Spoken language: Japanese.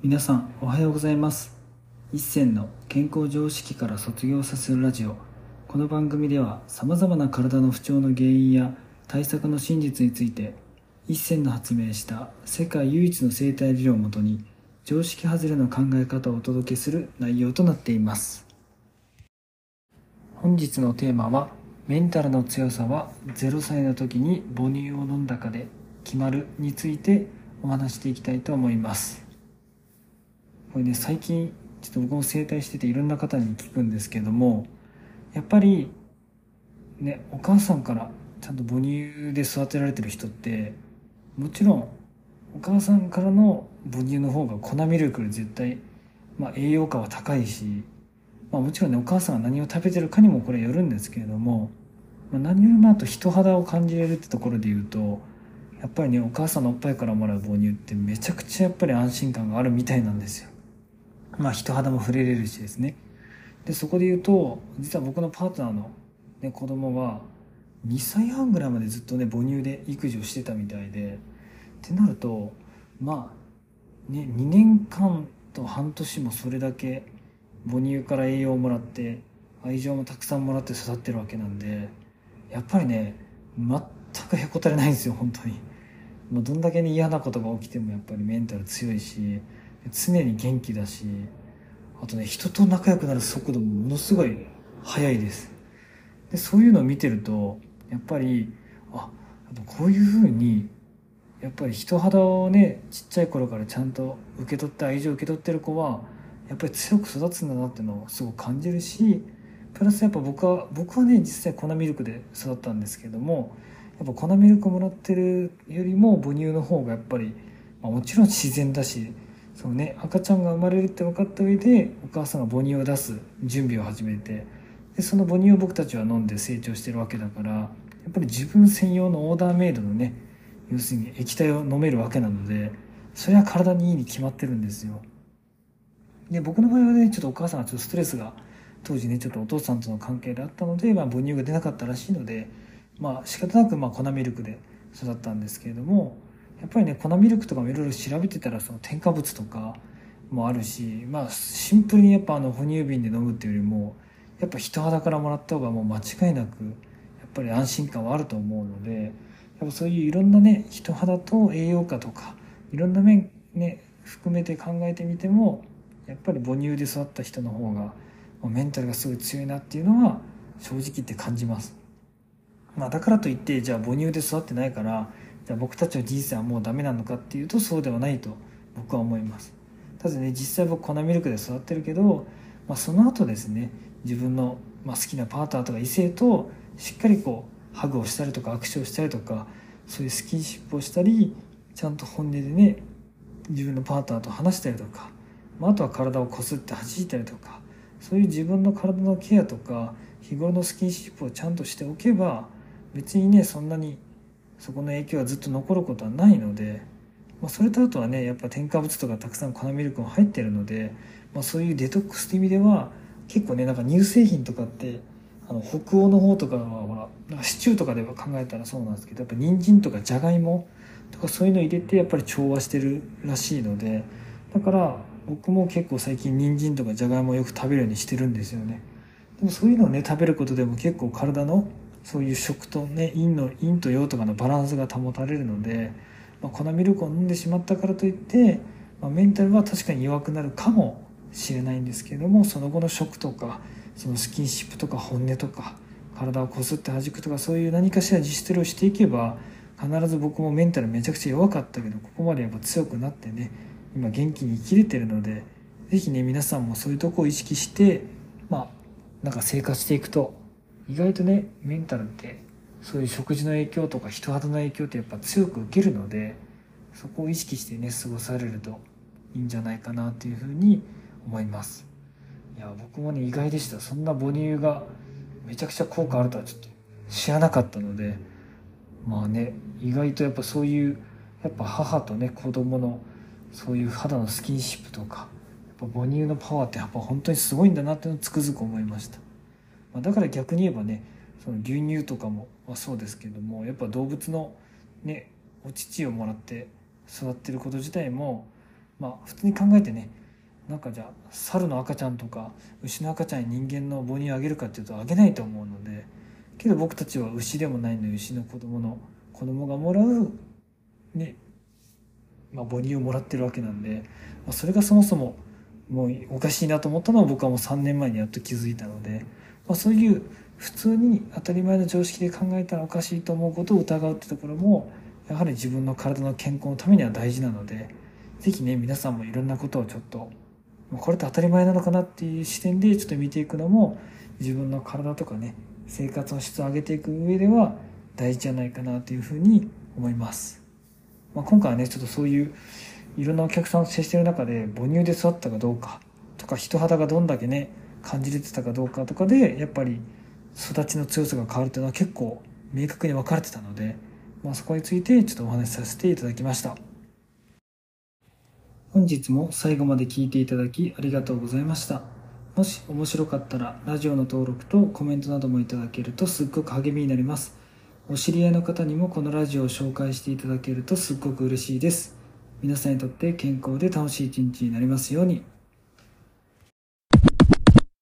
皆さんおはようございます。一銭の健康常識から卒業させるラジオ。この番組ではさまざまな体の不調の原因や対策の真実について一銭の発明した世界唯一の生態理論をもとに常識外れの考え方をお届けする内容となっています。本日のテーマはメンタルの強さは0歳の時に母乳を飲んだかで決まるについてお話していきたいと思います。これね最近ちょっと僕も整体してていろんな方に聞くんですけどもやっぱりねお母さんからちゃんと母乳で育てられてる人ってもちろんお母さんからの母乳の方が粉ミルクより絶対、まあ、栄養価は高いし、まあ、もちろんねお母さんが何を食べてるかにもこれよるんですけれども、まあ、何よりもあと人肌を感じれるってところで言うとやっぱりねお母さんのおっぱいからもらう母乳ってめちゃくちゃやっぱり安心感があるみたいなんですよ。まあ人肌も触れれるしですね。でそこで言うと実は僕のパートナーの、ね、子供は2歳半ぐらいまでずっとね母乳で育児をしてたみたいでってなるとまあね2年間と半年もそれだけ母乳から栄養をもらって愛情もたくさんもらって育ってるわけなんでやっぱりね全くへこたれないんですよ本当に。もうどんだけに嫌なことが起きてもやっぱりメンタル強いし常に元気だしあとね人と仲良くなる速度もものすごい速いです。でそういうのを見てるとやっぱりあっこういうふうにやっぱり人肌をねちっちゃい頃からちゃんと受け取って愛情を受け取ってる子はやっぱり強く育つんだなっていうのをすごく感じるしプラスやっぱ僕は僕はね実際粉ミルクで育ったんですけどもやっぱ粉ミルクもらってるよりも母乳の方がやっぱり、まあ、もちろん自然だしそうね赤ちゃんが生まれるって分かった上でお母さんが母乳を出す準備を始めてでその母乳を僕たちは飲んで成長してるわけだからやっぱり自分専用のオーダーメイドのね要するに液体を飲めるわけなのでそれは体にいいに決まってるんですよ。で僕の場合はねちょっとお母さんがちょっとストレスが当時ねちょっとお父さんとの関係であったので、まあ、母乳が出なかったらしいのでまあ仕方なくまあ粉ミルクで育ったんですけれどもやっぱりね粉ミルクとかもいろいろ調べてたらその添加物とかもあるしまあシンプルにやっぱあの哺乳瓶で飲むっていうよりもやっぱ人肌からもらった方がもう間違いなくやっぱり安心感はあると思うのでやっぱそういういろんなね人肌と栄養価とかいろんな面ね含めて考えてみてもやっぱり母乳で育った人の方がメンタルがすごい強いなっていうのは正直言って感じます。まあ、だからといってじゃあ母乳で育ってないからじゃあ僕たちの人生はもうダメなのかっていうとそうではないと僕は思います。ただね実際僕粉ミルクで育ってるけど、まあ、その後ですね自分の、ま、好きなパートナーとか異性としっかりこうハグをしたりとか握手をしたりとかそういうスキンシップをしたりちゃんと本音でね自分のパートナーと話したりとか、まあ、あとは体をこすって弾いたりとかそういう自分の体のケアとか日頃のスキンシップをちゃんとしておけば別にねそんなにそこの影響はずっと残ることはないので、まあ、それとあとはねやっぱ添加物とかたくさん粉ミルクも入ってるので、まあ、そういうデトックスという意味では結構ねなんか乳製品とかってあの北欧の方とかはほらシチューとかでは考えたらそうなんですけどやっぱ人参とかじゃがいもとかそういうの入れてやっぱり調和してるらしいのでだから僕も結構最近人参とかじゃがいもをよく食べるようにしてるんですよね。でもそういうのをね食べることでも結構体のそういう食とね陰の陰と陽とかのバランスが保たれるので、まあ、粉ミルクを飲んでしまったからといって、まあ、メンタルは確かに弱くなるかもしれないんですけれどもその後の食とかそのスキンシップとか本音とか体をこすって弾くとかそういう何かしら自主トレをしていけば必ず僕もメンタルめちゃくちゃ弱かったけどここまでやっぱ強くなってね今元気に生きれてるので是非ね皆さんもそういうとこを意識してまあなんか生活していくと意外とねメンタルってそういう食事の影響とか人肌の影響ってやっぱ強く受けるのでそこを意識してね過ごされるといいんじゃないかなというふうに思います。いや僕もね意外でした。そんな母乳がめちゃくちゃ効果あるとはちょっと知らなかったのでまあね意外とやっぱそういうやっぱ母とね子供のそういう肌のスキンシップとかやっぱ母乳のパワーってやっぱ本当にすごいんだなっていうのをつくづく思いました。まあ、だから逆に言えばねその牛乳とかもはそうですけどもやっぱ動物のねお乳をもらって育ってること自体もまあ普通に考えてねなんかじゃあ猿の赤ちゃんとか牛の赤ちゃんに人間の母乳をあげるかっていうとあげないと思うのでけど僕たちは牛でもないので牛の子供の子供がもらうねまあ、母乳をもらってるわけなんで、まあ、それがそもそももうおかしいなと思ったのは僕はもう3年前にやっと気づいたので、まあ、そういう普通に当たり前の常識で考えたらおかしいと思うことを疑うってところもやはり自分の体の健康のためには大事なので是非ね皆さんもいろんなことをちょっとこれって当たり前なのかなっていう視点でちょっと見ていくのも自分の体とかね生活の質を上げていく上では大事じゃないかなというふうに思います。まあ、今回はねちょっとそういういろんなお客さんと接してる中で母乳で育ったかどうかとか人肌がどんだけね感じれてたかどうかとかでやっぱり育ちの強さが変わるというのは結構明確に分かれてたので、まあ、そこについてちょっとお話しさせていただきました。本日も最後まで聞いていただきありがとうございました。もし面白かったらラジオの登録とコメントなどもいただけるとすっごく励みになります。お知り合いの方にもこのラジオを紹介していただけるとすっごく嬉しいです。皆さんにとって健康で楽しい一日になりますように。